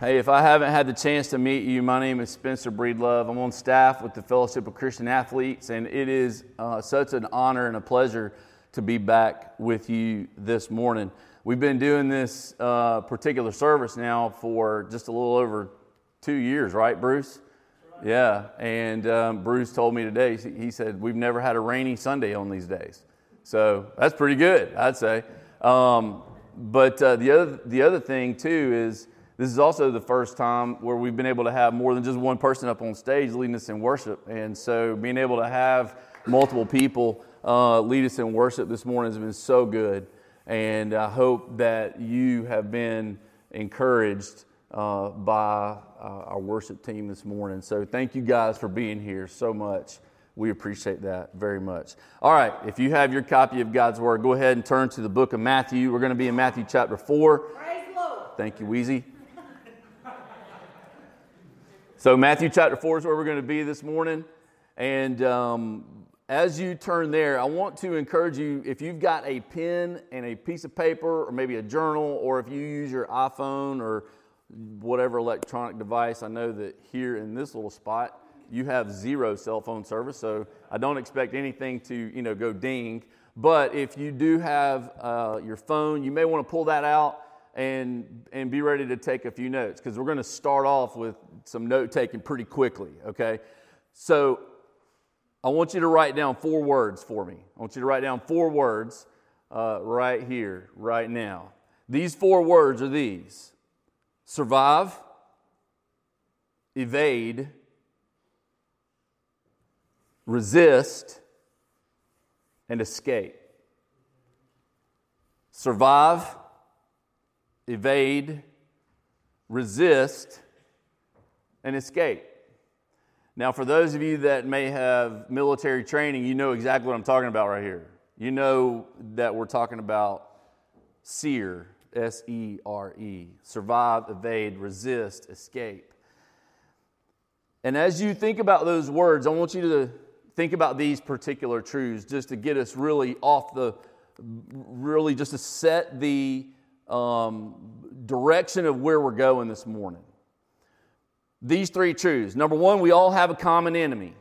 Hey, if I haven't had the chance to meet you, my name is Spencer Breedlove. I'm on staff with the Fellowship of Christian Athletes, and it is uh, such an honor and a pleasure to be back with you this morning. We've been doing this uh, particular service now for just a little over two years, right, Bruce? Yeah, and um, Bruce told me today, he said, We've never had a rainy Sunday on these days. So that's pretty good, I'd say. Um, but uh, the, other, the other thing, too, is this is also the first time where we've been able to have more than just one person up on stage leading us in worship. And so being able to have multiple people uh, lead us in worship this morning has been so good. And I hope that you have been encouraged uh, by uh, our worship team this morning. So thank you guys for being here so much. We appreciate that very much. All right, if you have your copy of God's Word, go ahead and turn to the book of Matthew. We're going to be in Matthew chapter 4. Thank you, Wheezy. So, Matthew chapter 4 is where we're going to be this morning. And um, as you turn there, I want to encourage you if you've got a pen and a piece of paper, or maybe a journal, or if you use your iPhone or whatever electronic device, I know that here in this little spot, you have zero cell phone service, so I don't expect anything to you know go ding. But if you do have uh, your phone, you may want to pull that out and, and be ready to take a few notes because we're going to start off with some note taking pretty quickly, okay? So I want you to write down four words for me. I want you to write down four words uh, right here, right now. These four words are these survive, evade, resist, and escape. Survive, evade, resist, and escape. Now, for those of you that may have military training, you know exactly what I'm talking about right here. You know that we're talking about SERE, S E R E, survive, evade, resist, escape. And as you think about those words, I want you to think about these particular truths just to get us really off the, really just to set the um, direction of where we're going this morning. These three truths. Number one, we all have a common enemy.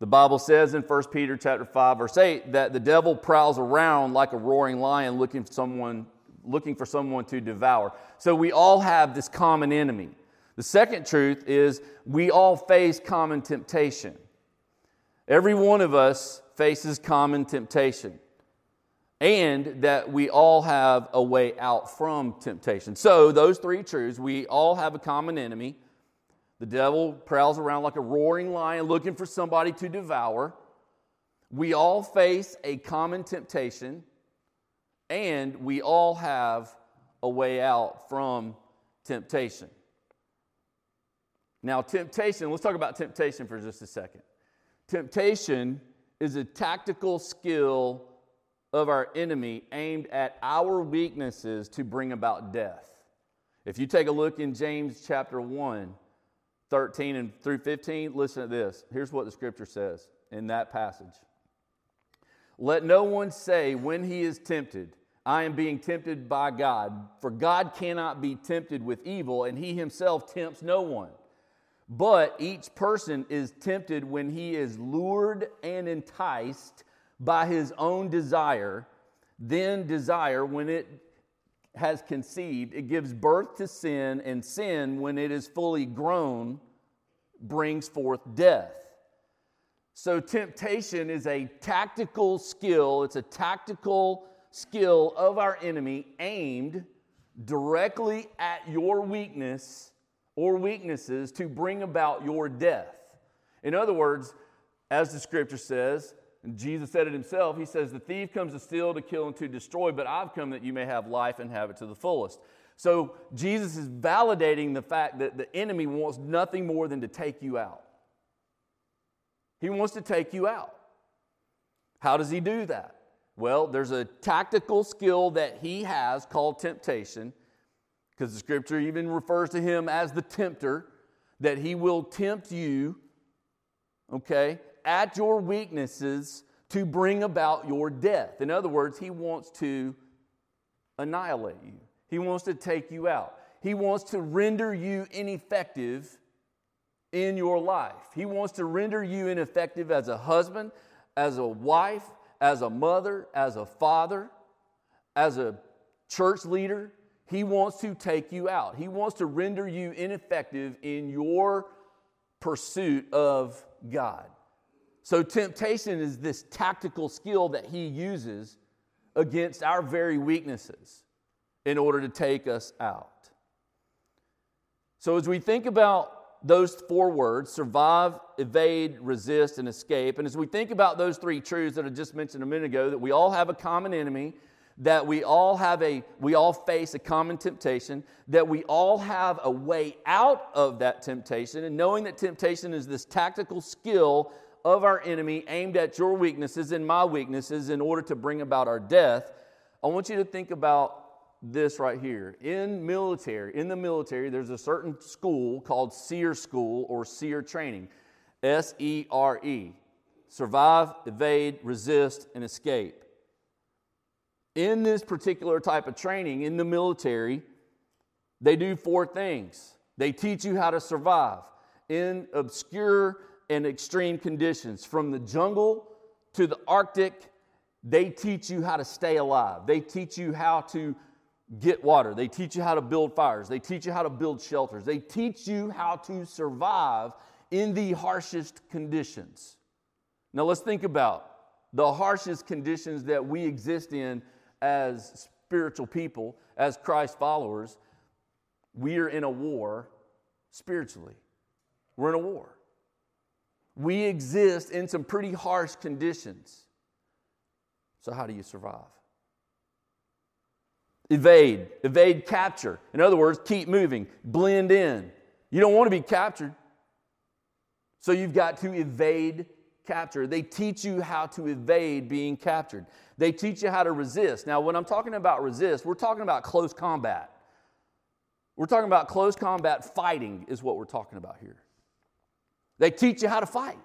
The Bible says in 1 Peter chapter 5, verse 8, that the devil prowls around like a roaring lion looking for someone, looking for someone to devour. So we all have this common enemy. The second truth is we all face common temptation. Every one of us faces common temptation and that we all have a way out from temptation. So, those three truths we all have a common enemy. The devil prowls around like a roaring lion looking for somebody to devour. We all face a common temptation, and we all have a way out from temptation. Now, temptation, let's talk about temptation for just a second. Temptation is a tactical skill of our enemy aimed at our weaknesses to bring about death. If you take a look in James chapter 1, 13 and through 15, listen to this. Here's what the scripture says in that passage. Let no one say when he is tempted, I am being tempted by God, for God cannot be tempted with evil, and he himself tempts no one. But each person is tempted when he is lured and enticed by his own desire, then desire, when it has conceived, it gives birth to sin, and sin, when it is fully grown, brings forth death. So, temptation is a tactical skill, it's a tactical skill of our enemy aimed directly at your weakness or weaknesses to bring about your death. In other words, as the scripture says, Jesus said it himself. He says, The thief comes to steal, to kill, and to destroy, but I've come that you may have life and have it to the fullest. So Jesus is validating the fact that the enemy wants nothing more than to take you out. He wants to take you out. How does he do that? Well, there's a tactical skill that he has called temptation, because the scripture even refers to him as the tempter, that he will tempt you, okay, at your weaknesses to bring about your death. In other words, he wants to annihilate you, he wants to take you out. He wants to render you ineffective in your life. He wants to render you ineffective as a husband, as a wife, as a mother, as a father, as a church leader. He wants to take you out. He wants to render you ineffective in your pursuit of God. So, temptation is this tactical skill that he uses against our very weaknesses in order to take us out. So, as we think about those four words survive, evade, resist, and escape, and as we think about those three truths that I just mentioned a minute ago, that we all have a common enemy, that we all have a we all face a common temptation that we all have a way out of that temptation and knowing that temptation is this tactical skill of our enemy aimed at your weaknesses and my weaknesses in order to bring about our death, I want you to think about this right here. In military, in the military, there's a certain school called SERE School or SERE Training. S E R E. Survive, evade, resist, and escape. In this particular type of training in the military, they do four things. They teach you how to survive in obscure and extreme conditions. From the jungle to the Arctic, they teach you how to stay alive. They teach you how to get water. They teach you how to build fires. They teach you how to build shelters. They teach you how to survive in the harshest conditions. Now, let's think about the harshest conditions that we exist in as spiritual people, as Christ followers. We are in a war spiritually. We're in a war we exist in some pretty harsh conditions. So, how do you survive? Evade, evade capture. In other words, keep moving, blend in. You don't want to be captured. So, you've got to evade capture. They teach you how to evade being captured, they teach you how to resist. Now, when I'm talking about resist, we're talking about close combat. We're talking about close combat fighting, is what we're talking about here. They teach you how to fight.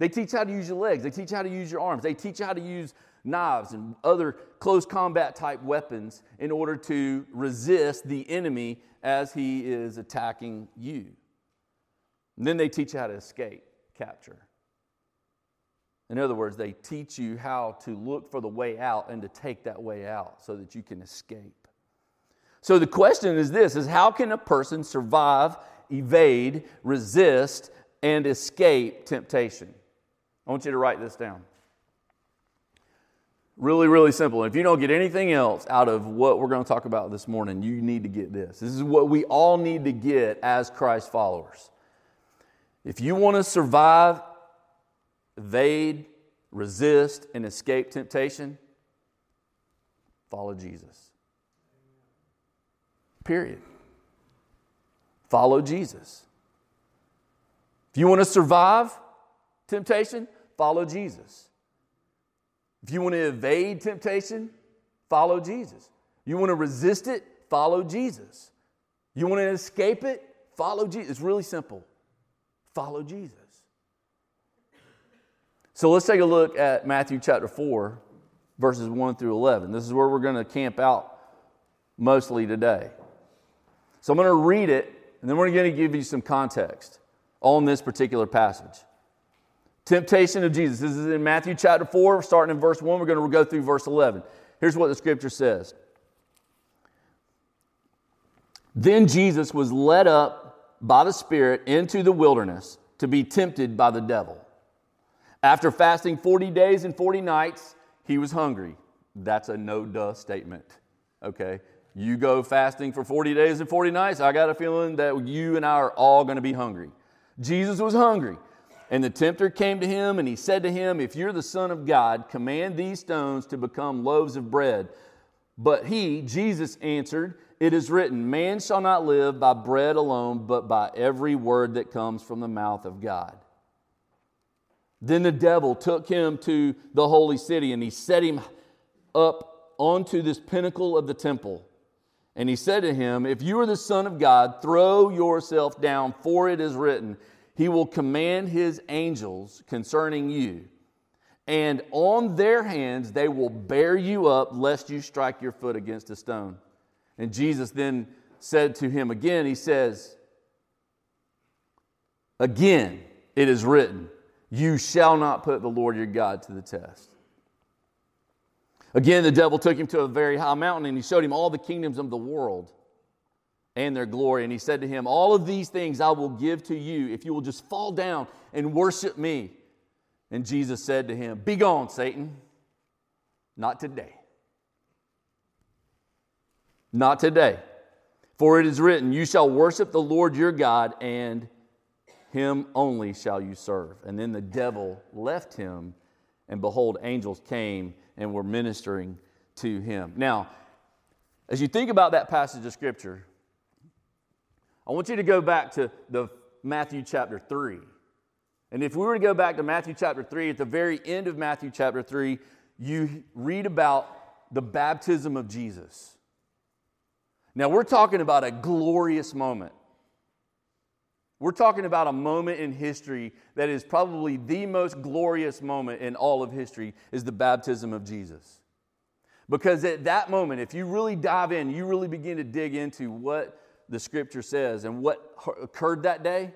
They teach you how to use your legs. They teach you how to use your arms. They teach you how to use knives and other close combat type weapons in order to resist the enemy as he is attacking you. And then they teach you how to escape capture. In other words, they teach you how to look for the way out and to take that way out so that you can escape. So the question is this is how can a person survive, evade, resist, and escape temptation. I want you to write this down. Really, really simple. If you don't get anything else out of what we're going to talk about this morning, you need to get this. This is what we all need to get as Christ followers. If you want to survive, evade, resist, and escape temptation, follow Jesus. Period. Follow Jesus. If you want to survive temptation, follow Jesus. If you want to evade temptation, follow Jesus. You want to resist it, follow Jesus. You want to escape it, follow Jesus. It's really simple. Follow Jesus. So let's take a look at Matthew chapter 4, verses 1 through 11. This is where we're going to camp out mostly today. So I'm going to read it, and then we're going to give you some context on this particular passage. Temptation of Jesus. This is in Matthew chapter 4, starting in verse 1. We're going to go through verse 11. Here's what the scripture says Then Jesus was led up by the Spirit into the wilderness to be tempted by the devil. After fasting 40 days and 40 nights, he was hungry. That's a no duh statement. Okay? You go fasting for 40 days and 40 nights, I got a feeling that you and I are all going to be hungry. Jesus was hungry. And the tempter came to him and he said to him, If you're the Son of God, command these stones to become loaves of bread. But he, Jesus, answered, It is written, Man shall not live by bread alone, but by every word that comes from the mouth of God. Then the devil took him to the holy city and he set him up onto this pinnacle of the temple. And he said to him, If you are the Son of God, throw yourself down, for it is written, He will command His angels concerning you, and on their hands they will bear you up, lest you strike your foot against a stone. And Jesus then said to him again, he says, Again, it is written, You shall not put the Lord your God to the test. Again, the devil took him to a very high mountain and he showed him all the kingdoms of the world and their glory. And he said to him, All of these things I will give to you if you will just fall down and worship me. And Jesus said to him, Be gone, Satan. Not today. Not today. For it is written, You shall worship the Lord your God, and him only shall you serve. And then the devil left him, and behold, angels came and were ministering to him. Now, as you think about that passage of Scripture, I want you to go back to the Matthew chapter 3. And if we were to go back to Matthew chapter 3, at the very end of Matthew chapter 3, you read about the baptism of Jesus. Now, we're talking about a glorious moment. We're talking about a moment in history that is probably the most glorious moment in all of history is the baptism of Jesus. Because at that moment, if you really dive in, you really begin to dig into what the scripture says and what occurred that day,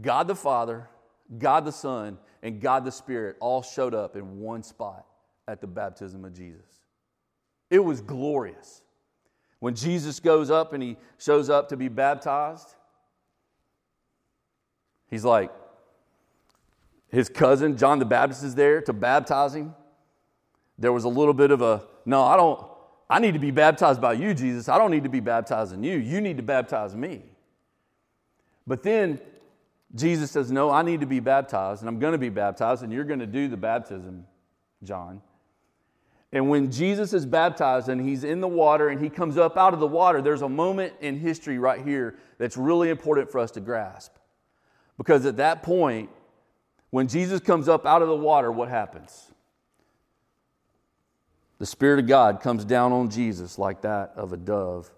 God the Father, God the Son, and God the Spirit all showed up in one spot at the baptism of Jesus. It was glorious. When Jesus goes up and he shows up to be baptized, he's like, his cousin, John the Baptist, is there to baptize him. There was a little bit of a, no, I don't, I need to be baptized by you, Jesus. I don't need to be baptizing you. You need to baptize me. But then Jesus says, No, I need to be baptized, and I'm going to be baptized, and you're going to do the baptism, John. And when Jesus is baptized and he's in the water and he comes up out of the water, there's a moment in history right here that's really important for us to grasp. Because at that point, when Jesus comes up out of the water, what happens? The Spirit of God comes down on Jesus like that of a dove.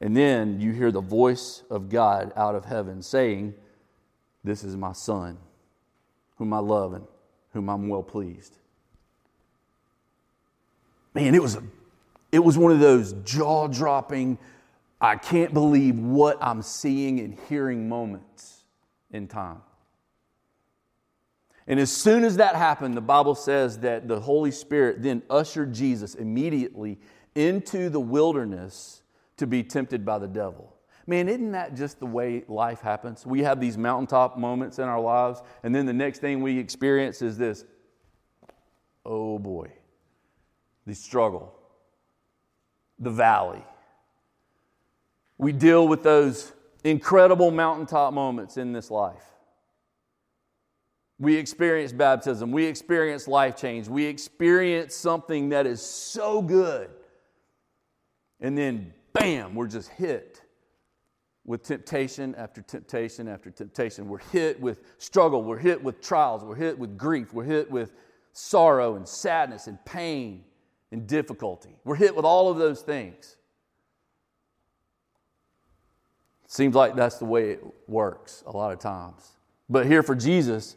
And then you hear the voice of God out of heaven saying, This is my Son, whom I love and whom I'm well pleased man, it was, a, it was one of those jaw dropping, I can't believe what I'm seeing and hearing moments in time. And as soon as that happened, the Bible says that the Holy Spirit then ushered Jesus immediately into the wilderness to be tempted by the devil. Man, isn't that just the way life happens? We have these mountaintop moments in our lives, and then the next thing we experience is this oh boy, the struggle, the valley. We deal with those incredible mountaintop moments in this life. We experience baptism. We experience life change. We experience something that is so good. And then, bam, we're just hit with temptation after temptation after temptation. We're hit with struggle. We're hit with trials. We're hit with grief. We're hit with sorrow and sadness and pain and difficulty. We're hit with all of those things. Seems like that's the way it works a lot of times. But here for Jesus,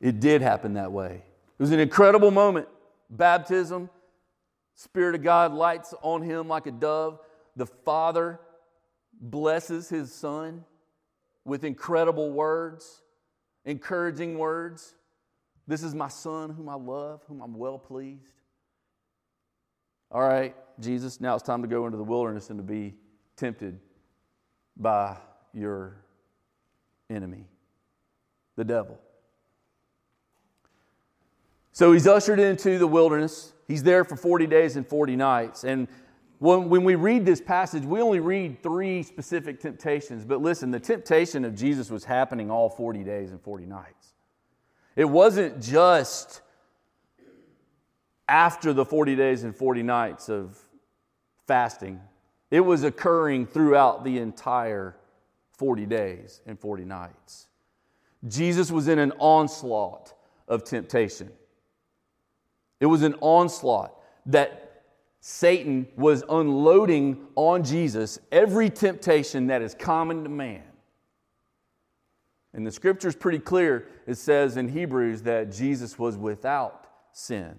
it did happen that way. It was an incredible moment. Baptism, Spirit of God lights on him like a dove. The Father blesses his Son with incredible words, encouraging words. This is my Son whom I love, whom I'm well pleased. All right, Jesus, now it's time to go into the wilderness and to be tempted by your enemy, the devil. So he's ushered into the wilderness. He's there for 40 days and 40 nights. And when, when we read this passage, we only read three specific temptations. But listen, the temptation of Jesus was happening all 40 days and 40 nights. It wasn't just after the 40 days and 40 nights of fasting. It was occurring throughout the entire 40 days and 40 nights. Jesus was in an onslaught of temptation. It was an onslaught that Satan was unloading on Jesus every temptation that is common to man. And the scripture is pretty clear. It says in Hebrews that Jesus was without sin.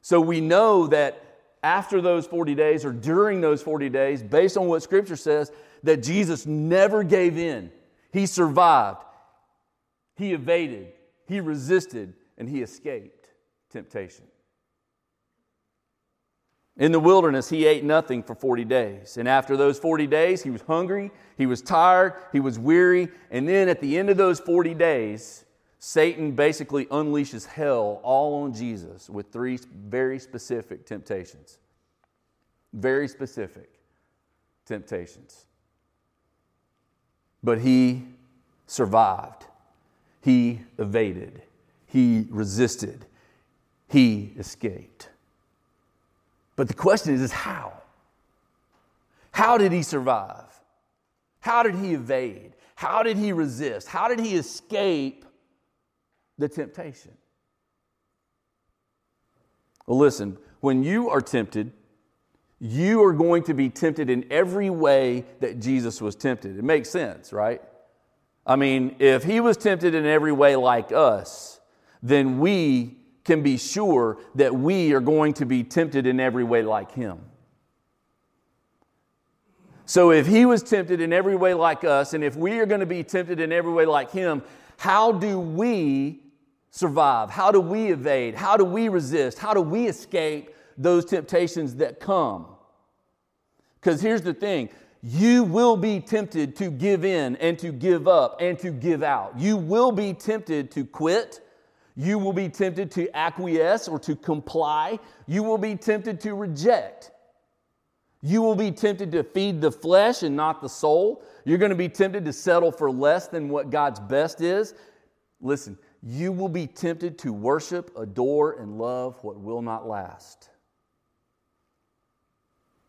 So we know that after those 40 days or during those 40 days, based on what Scripture says, that Jesus never gave in. He survived, he evaded, he resisted, and he escaped temptation. In the wilderness, he ate nothing for 40 days. And after those 40 days, he was hungry, he was tired, he was weary. And then at the end of those 40 days, Satan basically unleashes hell all on Jesus with three very specific temptations. Very specific temptations. But he survived, he evaded, he resisted, he escaped. But the question is, is how? How did he survive? How did he evade? How did he resist? How did he escape the temptation? Well, listen, when you are tempted, you are going to be tempted in every way that Jesus was tempted. It makes sense, right? I mean, if he was tempted in every way like us, then we can be sure that we are going to be tempted in every way like him. So, if he was tempted in every way like us, and if we are going to be tempted in every way like him, how do we survive? How do we evade? How do we resist? How do we escape those temptations that come? Because here's the thing you will be tempted to give in and to give up and to give out. You will be tempted to quit. You will be tempted to acquiesce or to comply. You will be tempted to reject. You will be tempted to feed the flesh and not the soul. You're going to be tempted to settle for less than what God's best is. Listen, you will be tempted to worship, adore, and love what will not last.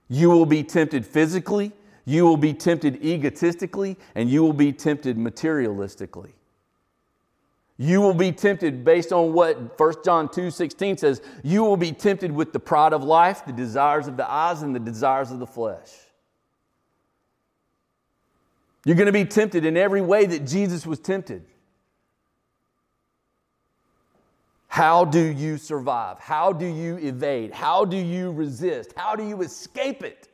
You will be tempted physically, you will be tempted egotistically, and you will be tempted materialistically. You will be tempted based on what 1 John 2 16 says. You will be tempted with the pride of life, the desires of the eyes, and the desires of the flesh. You're going to be tempted in every way that Jesus was tempted. How do you survive? How do you evade? How do you resist? How do you escape it?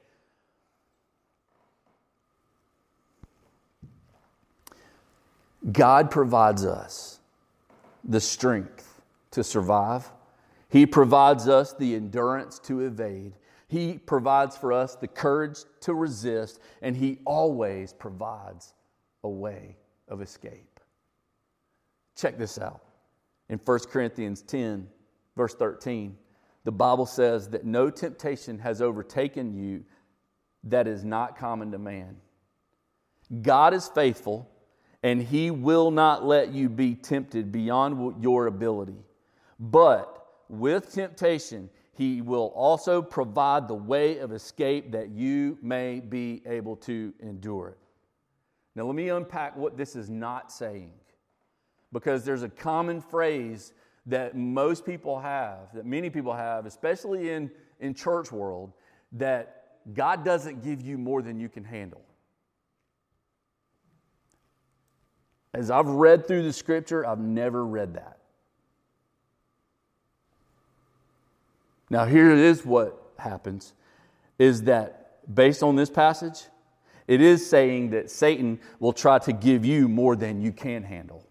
God provides us the strength to survive. He provides us the endurance to evade. He provides for us the courage to resist, and He always provides a way of escape. Check this out. In 1 Corinthians 10, verse 13, the Bible says that no temptation has overtaken you that is not common to man. God is faithful and he will not let you be tempted beyond your ability. But with temptation, he will also provide the way of escape that you may be able to endure it. Now, let me unpack what this is not saying because there's a common phrase that most people have, that many people have, especially in, in church world, that God doesn't give you more than you can handle. As I've read through the scripture, I've never read that. Now, here is what happens is that based on this passage, it is saying that Satan will try to give you more than you can handle.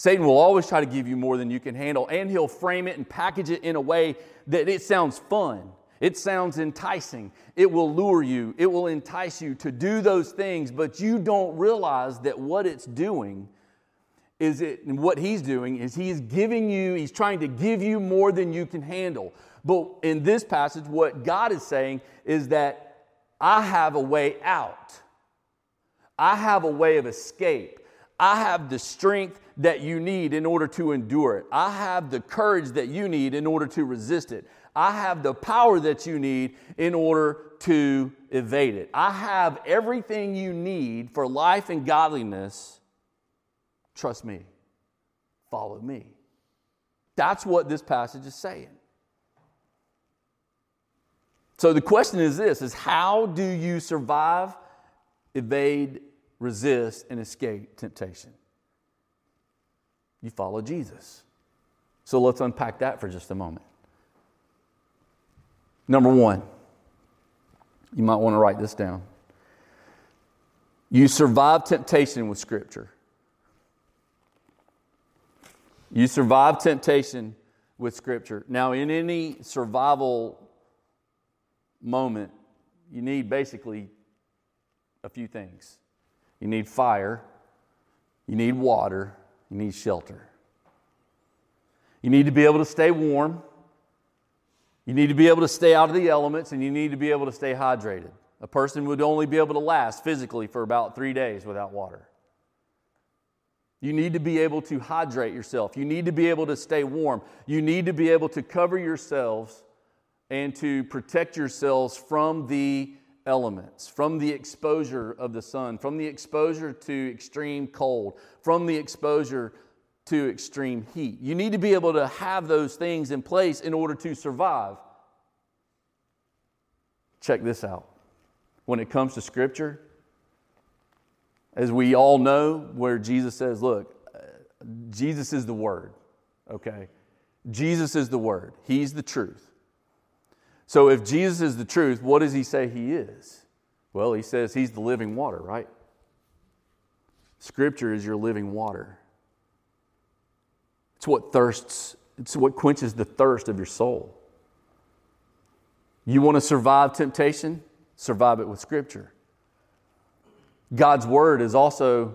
Satan will always try to give you more than you can handle, and he'll frame it and package it in a way that it sounds fun. It sounds enticing. It will lure you. It will entice you to do those things, but you don't realize that what it's doing is it, and what he's doing is he's giving you, he's trying to give you more than you can handle. But in this passage, what God is saying is that I have a way out. I have a way of escape. I have the strength that you need in order to endure it. I have the courage that you need in order to resist it. I have the power that you need in order to evade it. I have everything you need for life and godliness. Trust me. Follow me. That's what this passage is saying. So the question is this is how do you survive, evade, resist and escape temptation? You follow Jesus. So let's unpack that for just a moment. Number one, you might want to write this down. You survive temptation with Scripture. You survive temptation with Scripture. Now, in any survival moment, you need basically a few things you need fire, you need water, you need shelter. You need to be able to stay warm. You need to be able to stay out of the elements, and you need to be able to stay hydrated. A person would only be able to last physically for about three days without water. You need to be able to hydrate yourself. You need to be able to stay warm. You need to be able to cover yourselves and to protect yourselves from the elements, from the exposure of the sun, from the exposure to extreme cold, from the exposure to extreme heat. You need to be able to have those things in place in order to survive. Check this out. When it comes to Scripture, as we all know, where Jesus says, Look, Jesus is the Word, okay? Jesus is the Word, He's the truth. So if Jesus is the truth, what does he say he is? Well, he says he's the living water, right? Scripture is your living water. It's what thirsts, it's what quenches the thirst of your soul. You want to survive temptation? Survive it with Scripture. God's Word is also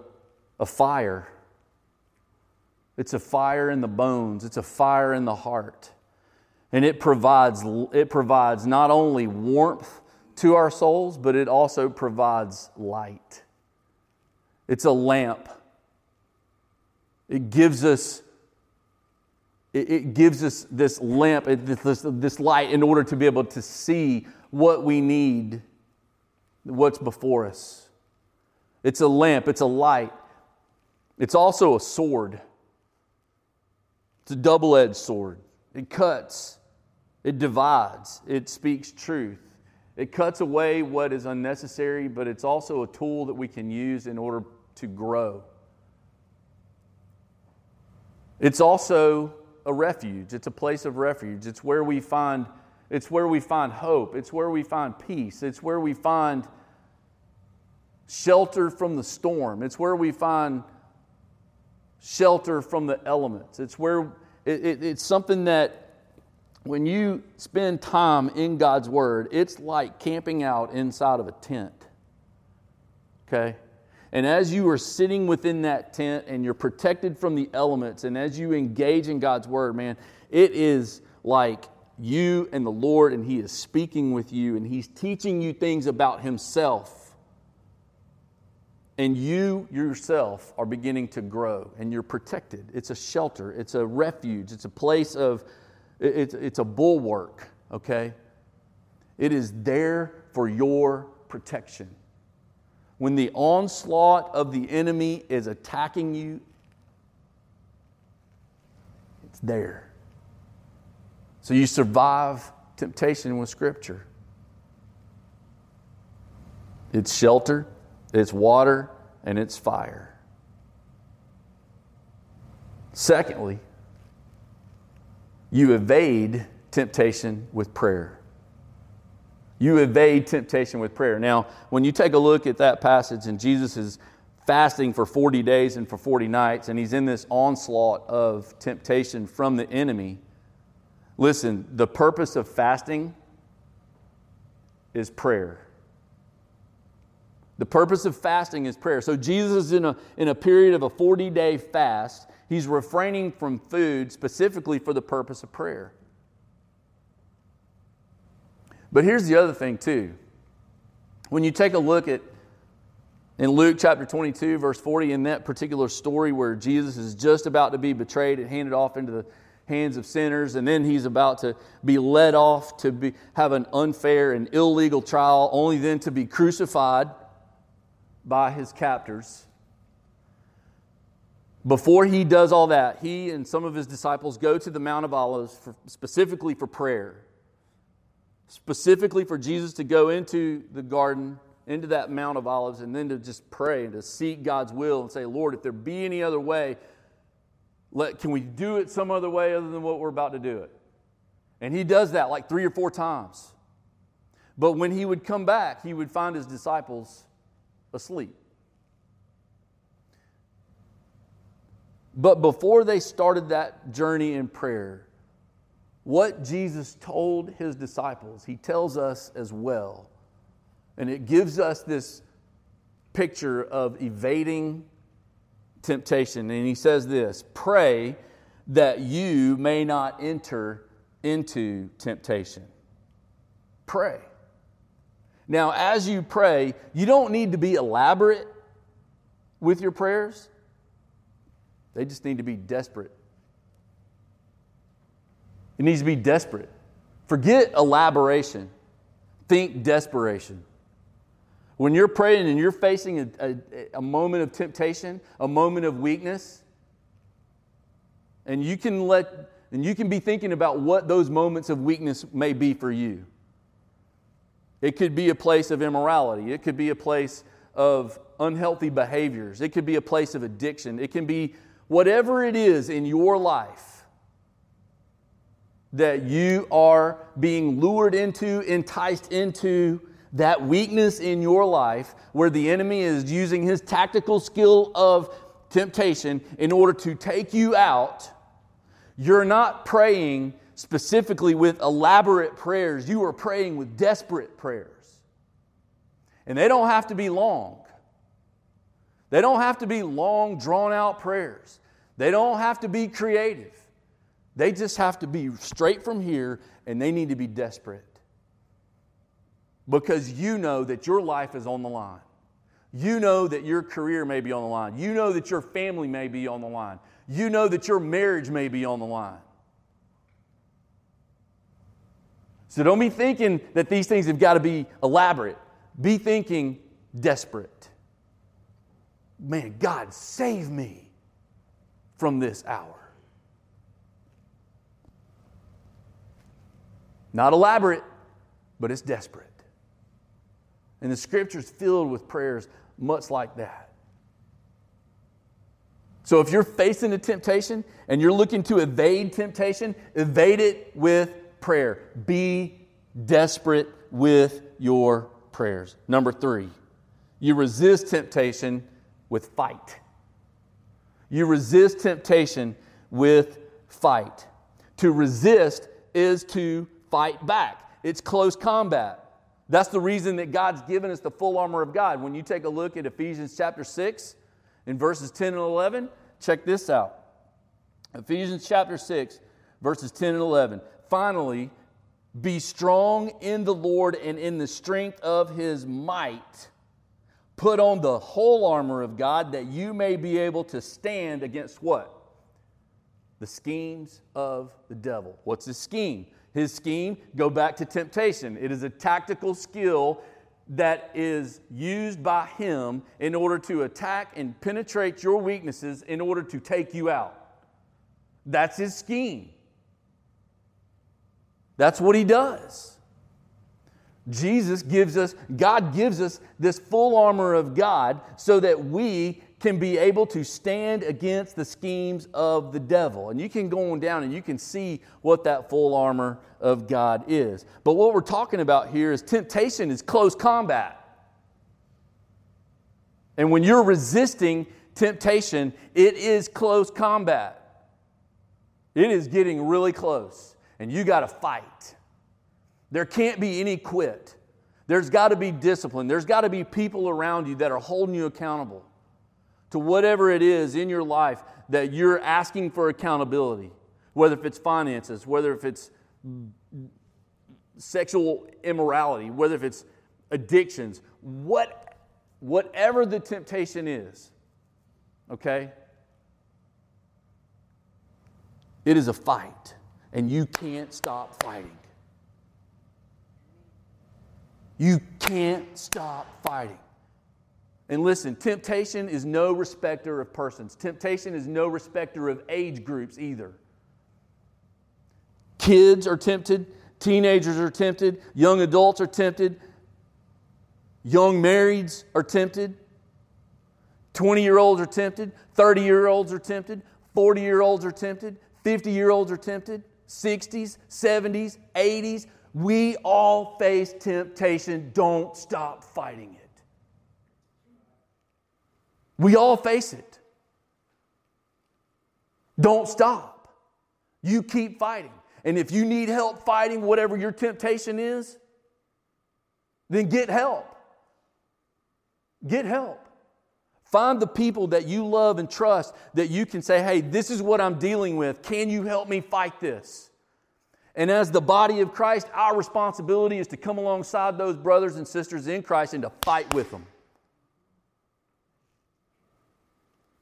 a fire. It's a fire in the bones, it's a fire in the heart. And it provides, it provides not only warmth to our souls, but it also provides light. It's a lamp. It gives us, it, gives us this lamp, this, this light, in order to be able to see what we need, what's before us. It's a lamp, it's a light. It's also a sword. It's a double edged sword. It cuts it divides, it speaks truth. It cuts away what is unnecessary, but it's also a tool that we can use in order to grow. It's also a refuge. It's a place of refuge. It's where we find it's where we find hope. It's where we find peace. It's where we find shelter from the storm. It's where we find shelter from the elements. It's where it, it, it's something that when you spend time in God's Word, it's like camping out inside of a tent. Okay? And as you are sitting within that tent and you're protected from the elements, and as you engage in God's Word, man, it is like you and the Lord, and He is speaking with you, and He's teaching you things about Himself. And you yourself are beginning to grow, and you're protected. It's a shelter, it's a refuge, it's a place of it's, it's a bulwark, okay? It is there for your protection. When the onslaught of the enemy is attacking you, it's there. So you survive temptation with Scripture. It's shelter, it's water, and it's fire. Secondly, you evade temptation with prayer. You evade temptation with prayer. Now, when you take a look at that passage, and Jesus is fasting for 40 days and for 40 nights, and he's in this onslaught of temptation from the enemy, listen, the purpose of fasting is prayer. The purpose of fasting is prayer. So Jesus is in a, in a period of a 40 day fast. He's refraining from food specifically for the purpose of prayer. But here's the other thing, too. When you take a look at in Luke chapter 22, verse 40, in that particular story where Jesus is just about to be betrayed and handed off into the hands of sinners, and then he's about to be led off to be, have an unfair and illegal trial, only then to be crucified by his captors. Before he does all that, he and some of his disciples go to the Mount of Olives for, specifically for prayer, specifically for Jesus to go into the garden, into that Mount of Olives, and then to just pray and to seek God's will and say, Lord, if there be any other way, let, can we do it some other way other than what we're about to do it? And he does that like three or four times. But when he would come back, he would find his disciples asleep. But before they started that journey in prayer, what Jesus told his disciples, he tells us as well. And it gives us this picture of evading temptation. And he says this pray that you may not enter into temptation. Pray. Now, as you pray, you don't need to be elaborate with your prayers, they just need to be desperate. It needs to be desperate. Forget elaboration, think desperation. When you're praying and you're facing a, a, a, moment of temptation, a moment of weakness, and you can let and you can be thinking about what those moments of weakness may be for you. It could be a place of immorality. It could be a place of unhealthy behaviors. It could be a place of addiction. It can be whatever it is in your life that you are being lured into, enticed into, that weakness in your life where the enemy is using his tactical skill of temptation in order to take you out, you're not praying specifically with elaborate prayers. You are praying with desperate prayers. And they don't have to be long. They don't have to be long, drawn out prayers. They don't have to be creative. They just have to be straight from here and they need to be desperate because you know that your life is on the line. You know that your career may be on the line. You know that your family may be on the line. You know that your marriage may be on the line. So don't be thinking that these things have got to be elaborate. Be thinking desperate. Man, God, save me from this hour. Not elaborate, but it's desperate. And the scripture's filled with prayers much like that. So if you're facing a temptation and you're looking to evade temptation, evade it with prayer. Be desperate with your prayers. Number three, you resist temptation with fight. You resist temptation with fight. To resist is to fight back, it's close combat. That's the reason that God's given us the full armor of God. When you take a look at Ephesians chapter 6, in verses 10 and 11, check this out. Ephesians chapter 6, verses 10 and 11. Finally, be strong in the Lord and in the strength of his might. Put on the whole armor of God that you may be able to stand against what? The schemes of the devil. What's his scheme? His scheme, go back to temptation. It is a tactical skill that is used by him in order to attack and penetrate your weaknesses in order to take you out. That's his scheme. That's what he does. Jesus gives us, God gives us this full armor of God so that we can be able to stand against the schemes of the devil. And you can go on down and you can see what that full armor of God is. But what we're talking about here is temptation is close combat. And when you're resisting temptation, it is close combat. It is getting really close, and you got to fight. There can't be any quit. There's got to be discipline. There's got to be people around you that are holding you accountable to whatever it is in your life that you're asking for accountability, whether if it's finances, whether if it's sexual immorality, whether if it's addictions, what, whatever the temptation is, okay? It is a fight, and you can't stop fighting. You can't stop fighting. And listen, temptation is no respecter of persons. Temptation is no respecter of age groups either. Kids are tempted, teenagers are tempted, young adults are tempted, young marrieds are tempted, 20 year olds are tempted, 30 year olds are tempted, 40 year olds are tempted, 50 year olds are tempted, 60s, 70s, 80s. We all face temptation. Don't stop fighting it. We all face it. Don't stop. You keep fighting. And if you need help fighting whatever your temptation is, then get help. Get help. Find the people that you love and trust that you can say, hey, this is what I'm dealing with. Can you help me fight this? And as the body of Christ, our responsibility is to come alongside those brothers and sisters in Christ and to fight with them.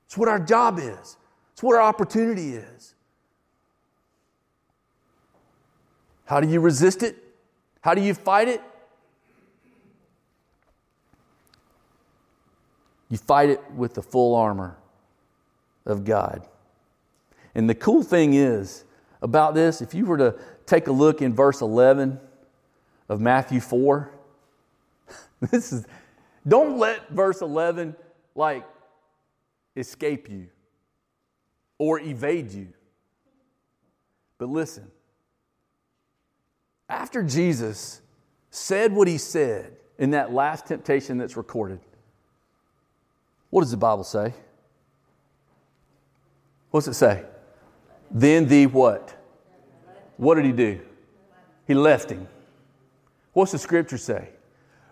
It's what our job is, it's what our opportunity is. How do you resist it? How do you fight it? You fight it with the full armor of God. And the cool thing is about this, if you were to take a look in verse 11 of Matthew 4, this is, don't let verse 11 like escape you or evade you. But listen, after Jesus said what he said in that last temptation that's recorded, what does the Bible say? What's it say? Then the what? What did he do? He left him. What's the scripture say?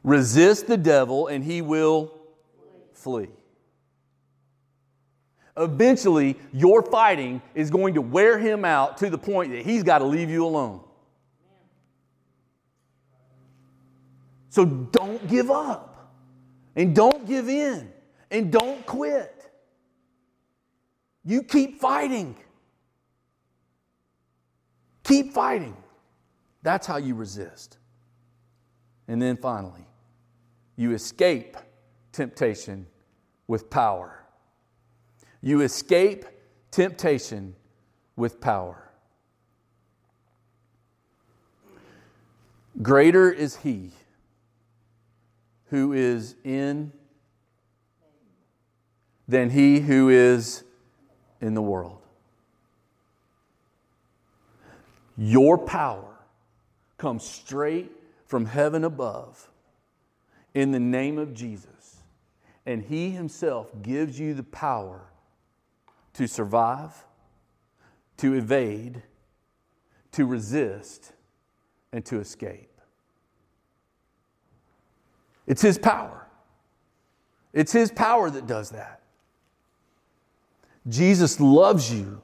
Resist the devil and he will flee. Eventually, your fighting is going to wear him out to the point that he's got to leave you alone. So don't give up and don't give in and don't quit. You keep fighting. Keep fighting. That's how you resist. And then finally, you escape temptation with power. You escape temptation with power. Greater is He who is in than he who is in the world. Your power comes straight from heaven above in the name of Jesus. And he himself gives you the power to survive, to evade, to resist, and to escape. It's His power. It's His power that does that. Jesus loves you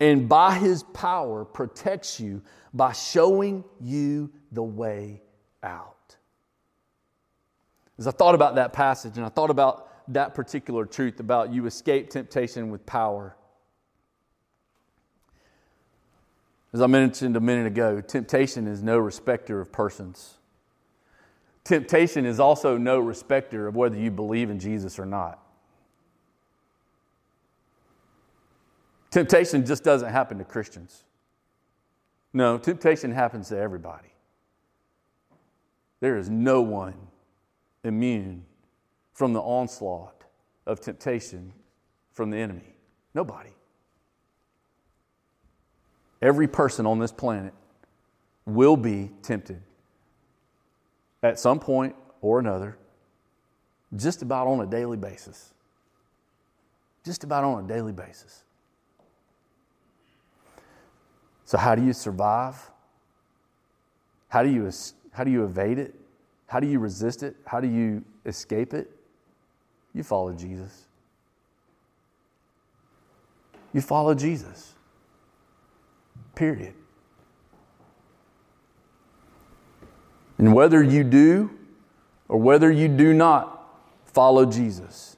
and by His power protects you by showing you the way out. As I thought about that passage and I thought about that particular truth about you escape temptation with power. As I mentioned a minute ago, temptation is no respecter of persons. Temptation is also no respecter of whether you believe in Jesus or not. Temptation just doesn't happen to Christians. No, temptation happens to everybody. There is no one immune from the onslaught of temptation from the enemy. Nobody. Every person on this planet will be tempted at some point or another, just about on a daily basis. Just about on a daily basis. So, how do you survive? How do you, how do you evade it? How do you resist it? How do you escape it? You follow Jesus. You follow Jesus. Period. And whether you do or whether you do not follow Jesus,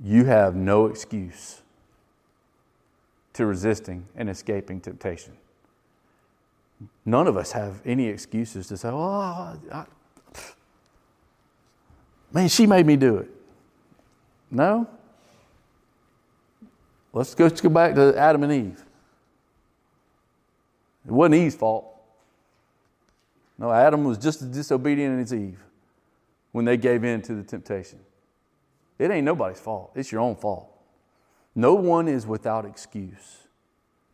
you have no excuse to resisting and escaping temptation. None of us have any excuses to say, oh, I, man, she made me do it. No? Let's go, let's go back to Adam and Eve. It wasn't Eve's fault. No, Adam was just as disobedient as Eve when they gave in to the temptation. It ain't nobody's fault, it's your own fault. No one is without excuse.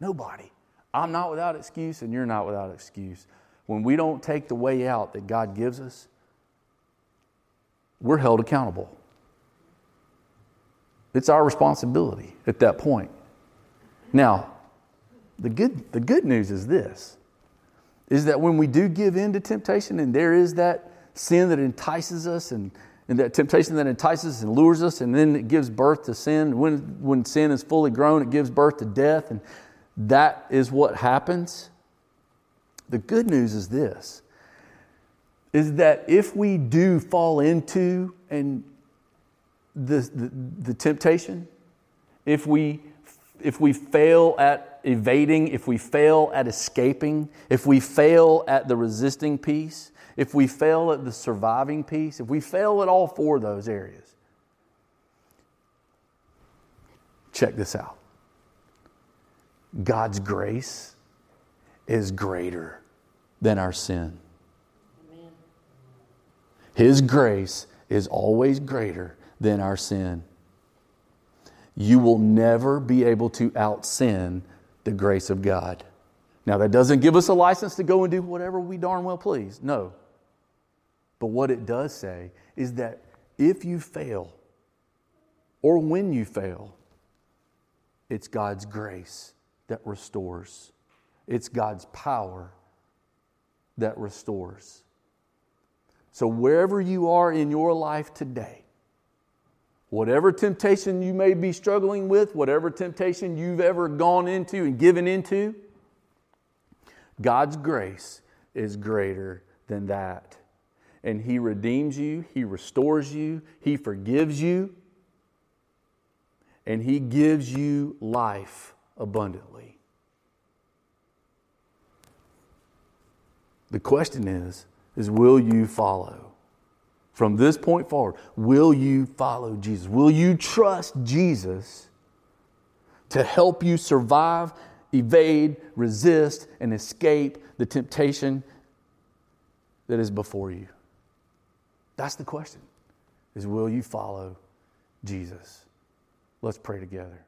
Nobody. I'm not without excuse, and you're not without excuse. When we don't take the way out that God gives us, we're held accountable. It's our responsibility at that point. Now, the good, the good news is this is that when we do give in to temptation and there is that sin that entices us and, and that temptation that entices and lures us and then it gives birth to sin. When, when sin is fully grown it gives birth to death and that is what happens. The good news is this is that if we do fall into and the, the, the temptation if we if we fail at evading, if we fail at escaping, if we fail at the resisting piece, if we fail at the surviving piece, if we fail at all four of those areas, check this out God's grace is greater than our sin. His grace is always greater than our sin you will never be able to out sin the grace of God. Now, that doesn't give us a license to go and do whatever we darn well please. No. But what it does say is that if you fail, or when you fail, it's God's grace that restores, it's God's power that restores. So, wherever you are in your life today, Whatever temptation you may be struggling with, whatever temptation you've ever gone into and given into, God's grace is greater than that. And He redeems you, He restores you, He forgives you, and He gives you life abundantly. The question is, is will you follow? from this point forward, will you follow Jesus? Will you trust Jesus to help you survive, evade, resist, and escape the temptation that is before you? That's the question. Is will you follow Jesus? Let's pray together.